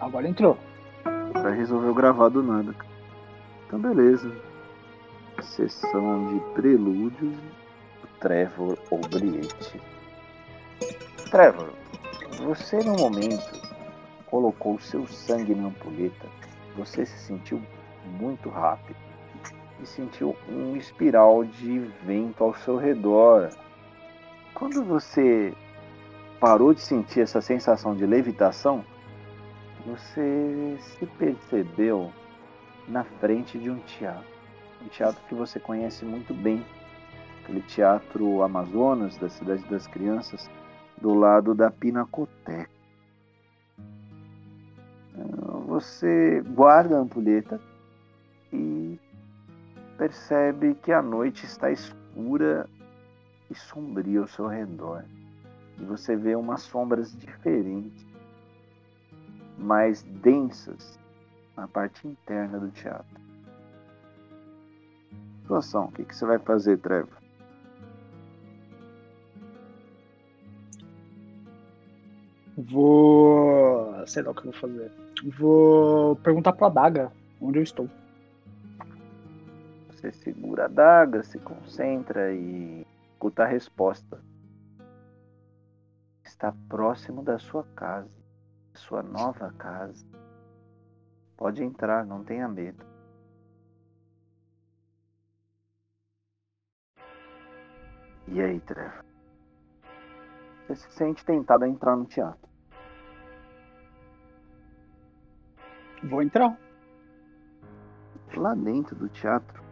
Agora entrou. Pra resolveu gravar do nada. Então beleza. Sessão de prelúdios. Trevor Obriete. Trevor, você no momento colocou seu sangue na ampulheta. Você se sentiu muito rápido e sentiu um espiral de vento ao seu redor. Quando você parou de sentir essa sensação de levitação, você se percebeu na frente de um teatro. Um teatro que você conhece muito bem. Aquele teatro Amazonas, da Cidade das Crianças, do lado da Pinacoteca. Você guarda a ampulheta e percebe que a noite está escura e sombria ao seu redor. E você vê umas sombras diferentes mais densas na parte interna do teatro. Situação, o que, que você vai fazer, Trevor? Vou. Sei lá o que eu vou fazer. Vou perguntar pra Daga onde eu estou. Você segura a daga, se concentra e escuta a resposta. Está próximo da sua casa sua nova casa. Pode entrar, não tenha medo. E aí, Trevor? Você se sente tentado a entrar no teatro? Vou entrar. Lá dentro do teatro,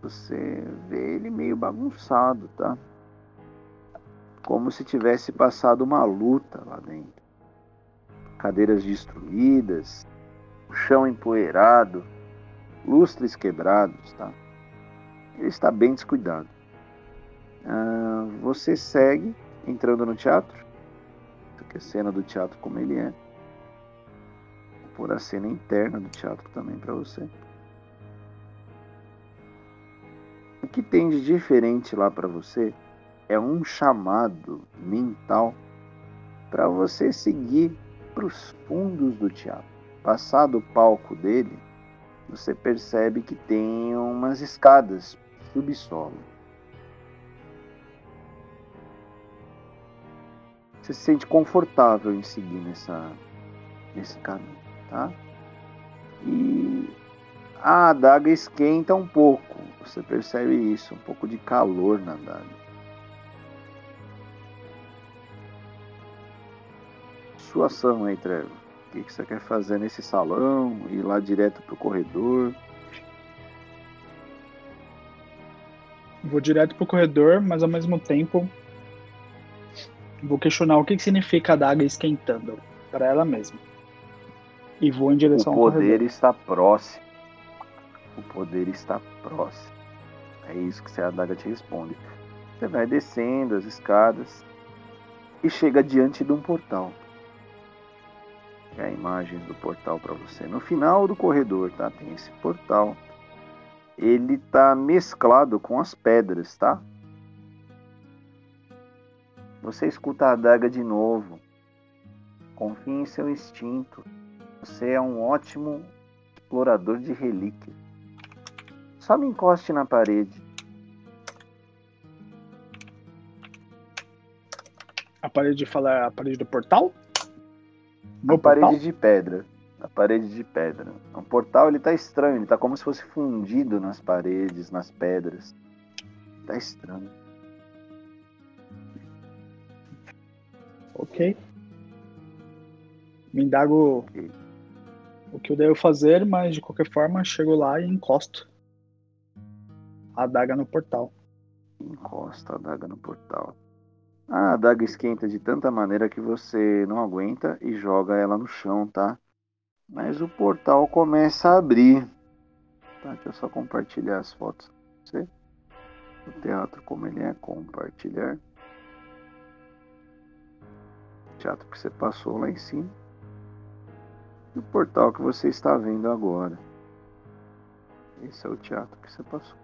você vê ele meio bagunçado, tá? Como se tivesse passado uma luta lá dentro cadeiras destruídas, o chão empoeirado, lustres quebrados, tá? Ele está bem descuidado. Ah, você segue entrando no teatro. É a cena do teatro como ele é. Vou pôr a cena interna do teatro também para você. O que tem de diferente lá para você é um chamado mental para você seguir para os fundos do teatro. Passado o palco dele, você percebe que tem umas escadas subsolo. Você se sente confortável em seguir nessa, nesse caminho, tá? E a adaga esquenta um pouco. Você percebe isso, um pouco de calor na adaga. Sua ação aí, Trevor. O que, você quer fazer nesse salão? Ir lá direto pro corredor? Vou direto pro corredor, mas ao mesmo tempo vou questionar o que, que significa a daga esquentando para ela mesma. E vou em direção ao corredor. O poder está próximo. O poder está próximo. É isso que a adaga te responde. Você vai descendo as escadas e chega diante de um portal é a imagem do portal para você. No final do corredor, tá? Tem esse portal. Ele tá mesclado com as pedras, tá? Você escuta a adaga de novo. Confie em seu instinto. Você é um ótimo explorador de relíquias. Só me encoste na parede. A parede fala a parede do portal? No parede de pedra. A parede de pedra. O portal ele tá estranho, ele tá como se fosse fundido nas paredes, nas pedras. Tá estranho. Ok. Me indago okay. o que eu devo fazer, mas de qualquer forma chego lá e encosto a adaga no portal. Encosta a adaga no portal. A adaga esquenta de tanta maneira que você não aguenta e joga ela no chão, tá? Mas o portal começa a abrir. Tá, deixa eu só compartilhar as fotos. Você? O teatro como ele é, compartilhar. O teatro que você passou lá em cima. E o portal que você está vendo agora. Esse é o teatro que você passou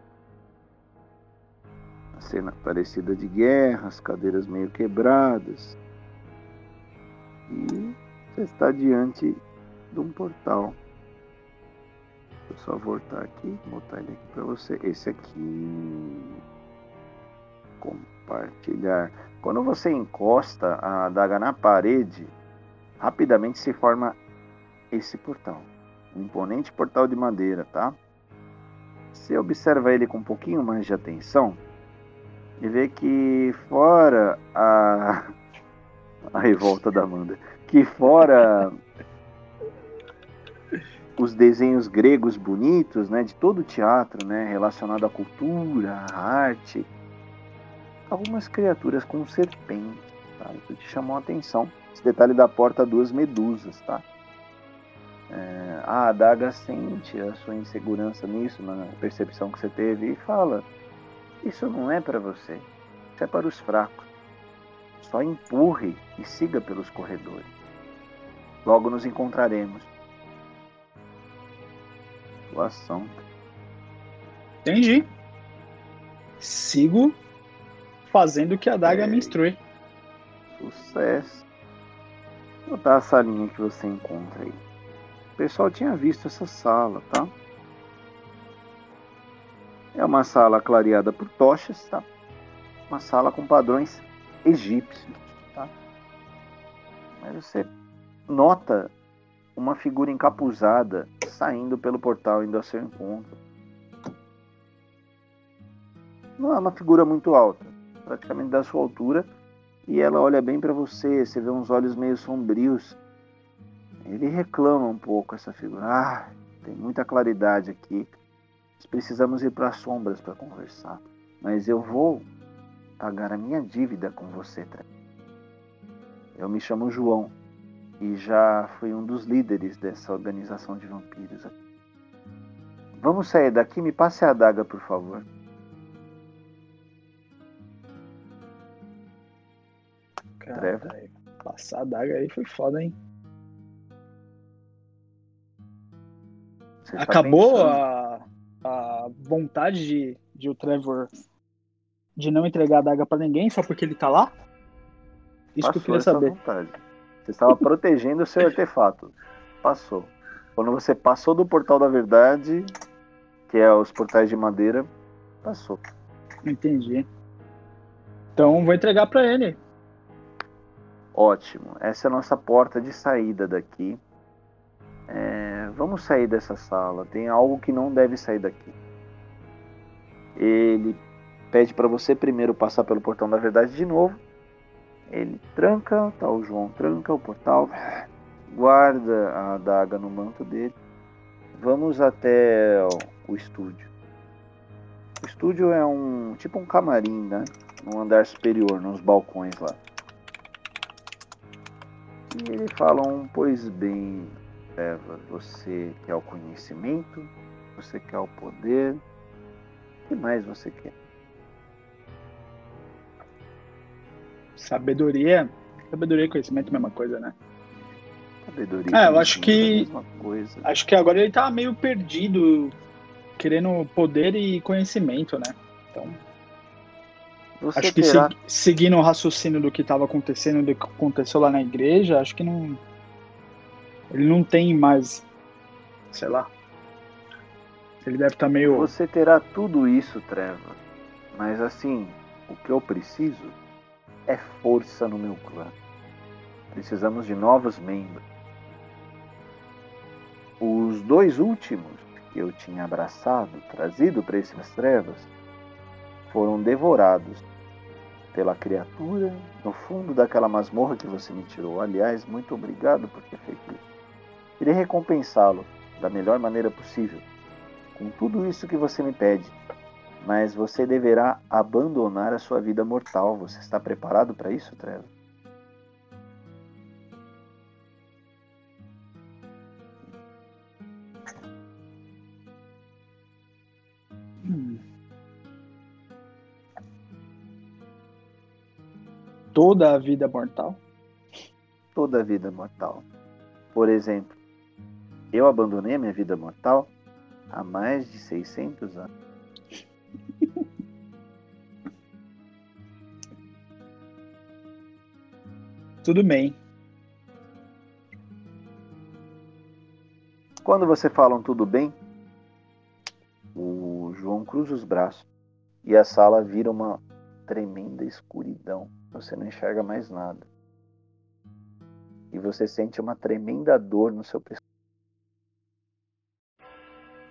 cena parecida de guerra, as cadeiras meio quebradas. E Você está diante de um portal. Vou só voltar aqui, botar ele aqui para você. Esse aqui. Compartilhar. Quando você encosta a adaga na parede, rapidamente se forma esse portal. Um imponente portal de madeira, tá? Você observa ele com um pouquinho mais de atenção e vê que fora a, a revolta da Amanda, que fora os desenhos gregos bonitos, né, de todo o teatro, né, relacionado à cultura, à arte, algumas criaturas com serpentes, tá? Isso te chamou a atenção. Esse detalhe da porta, duas medusas, tá? É, a adaga sente a sua insegurança nisso, na percepção que você teve, e fala: Isso não é para você, isso é para os fracos. Só empurre e siga pelos corredores. Logo nos encontraremos situação. Entendi. Sigo fazendo o que a daga é. me instrui. Sucesso. Vou botar a salinha que você encontra aí. O pessoal tinha visto essa sala, tá? Uma sala clareada por tochas, tá? Uma sala com padrões egípcios, tá? Mas você nota uma figura encapuzada saindo pelo portal indo a seu encontro. Não é uma figura muito alta, praticamente da sua altura, e ela olha bem para você, você vê uns olhos meio sombrios. Ele reclama um pouco essa figura. Ah, tem muita claridade aqui. Nós precisamos ir para as sombras para conversar. Mas eu vou pagar a minha dívida com você, Eu me chamo João e já fui um dos líderes dessa organização de vampiros. Vamos sair daqui, me passe a adaga, por favor. Cara, passar a adaga aí foi foda, hein? Você tá Acabou tá a, a vontade de, de o Trevor de não entregar a adaga para ninguém só porque ele tá lá? Isso Passou que eu queria saber. Vontade. Você estava protegendo o seu artefato. Passou. Quando você passou do portal da verdade, que é os portais de madeira, passou. Entendi. Então vou entregar para ele. Ótimo. Essa é a nossa porta de saída daqui. Vamos sair dessa sala. Tem algo que não deve sair daqui. Ele pede para você primeiro passar pelo portão da verdade de novo ele tranca, tá, o João tranca o portal, guarda a adaga no manto dele. Vamos até o estúdio. O estúdio é um tipo um camarim, né? No andar superior, nos balcões lá. E eles falam, pois bem, Eva, você quer o conhecimento, você quer o poder, o que mais você quer? Sabedoria. Sabedoria e conhecimento é a mesma coisa, né? Sabedoria. É, eu acho que. Acho que agora ele tá meio perdido, querendo poder e conhecimento, né? Então. Você acho que terá... seguindo o raciocínio do que estava acontecendo, do que aconteceu lá na igreja, acho que não. Ele não tem mais. Sei lá. Ele deve estar tá meio. Você terá tudo isso, Treva. Mas assim, o que eu preciso é força no meu clã. Precisamos de novos membros. Os dois últimos que eu tinha abraçado, trazido para essas trevas, foram devorados pela criatura no fundo daquela masmorra que você me tirou. Aliás, muito obrigado por ter feito. Irei recompensá-lo da melhor maneira possível, com tudo isso que você me pede mas você deverá abandonar a sua vida mortal. Você está preparado para isso, Trevor? Hum. Toda a vida mortal? Toda a vida mortal. Por exemplo, eu abandonei a minha vida mortal há mais de 600 anos. Tudo bem. Quando você fala um tudo bem, o João cruza os braços e a sala vira uma tremenda escuridão. Você não enxerga mais nada. E você sente uma tremenda dor no seu pescoço.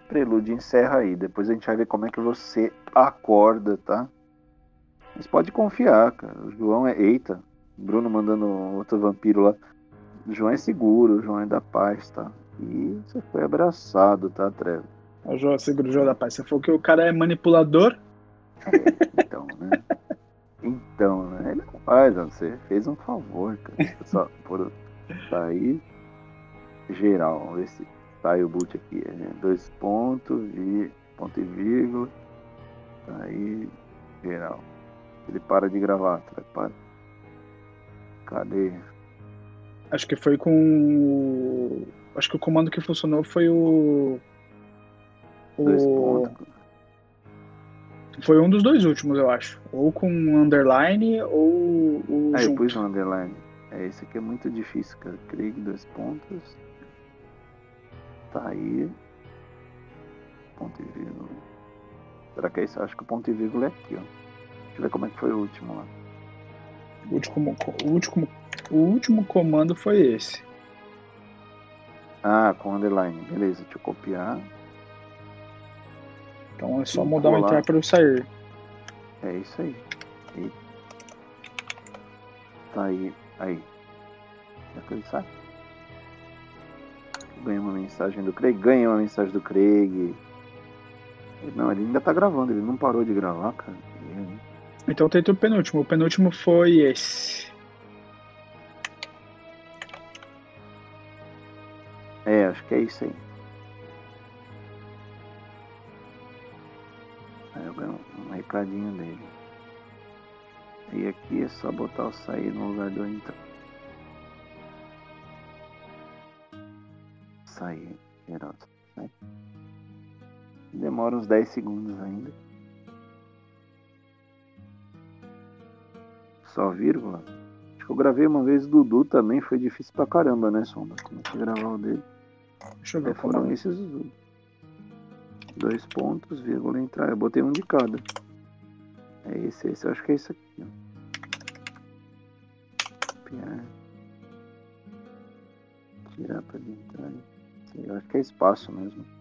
Prelúdio encerra aí. Depois a gente vai ver como é que você acorda, tá? Mas pode confiar, cara. O João é. Eita, Bruno mandando outro vampiro lá. O João é seguro, o João é da paz, tá? E você foi abraçado, tá, Trevor? O João é seguro, o João é da paz. Você falou que o cara é manipulador? É, então, né? Então, né? Ele não faz, você fez um favor, cara. Só por sair geral. Vamos ver se sai o boot aqui. É dois pontos, vi, ponto e vírgula. Tá aí, geral. Ele para de gravar, tá? Para. Cadê? Acho que foi com. Acho que o comando que funcionou foi o. Dois O. pontos. Foi um dos dois últimos, eu acho. Ou com underline ou o Aí eu junto. pus no underline. É, esse aqui é muito difícil, cara. Craig, dois pontos. Tá aí. Ponto e vírgula. Será que é isso? Acho que o ponto e vírgula é aqui, ó. Deixa eu ver como é que foi o último lá. O último, o último, o último comando foi esse. Ah, com underline. Beleza, deixa eu copiar. Então é só mudar o entrar para o sair. É isso aí. E... Tá aí. Aí. Será que ele sai? Ganhei uma mensagem do Craig. Ganhei uma mensagem do Craig. Não, ele ainda tá gravando. Ele não parou de gravar, cara. Então tenta o penúltimo. O penúltimo foi esse. É, acho que é isso aí. Aí eu ganho um recadinho dele. E aqui é só botar o sair no lugar do entrar. Sair, geral. Sai. Demora uns 10 segundos ainda. Só vírgula. Acho que eu gravei uma vez o Dudu também, foi difícil pra caramba, né, Sombra? Comecei a gravar o dele. Deixa eu ver É, como foram esses os dois pontos, vírgula, entrar. Eu botei um de cada. É esse, esse. Eu acho que é esse aqui. Ó. Copiar. Tirar pra entrar. Eu acho que é espaço mesmo.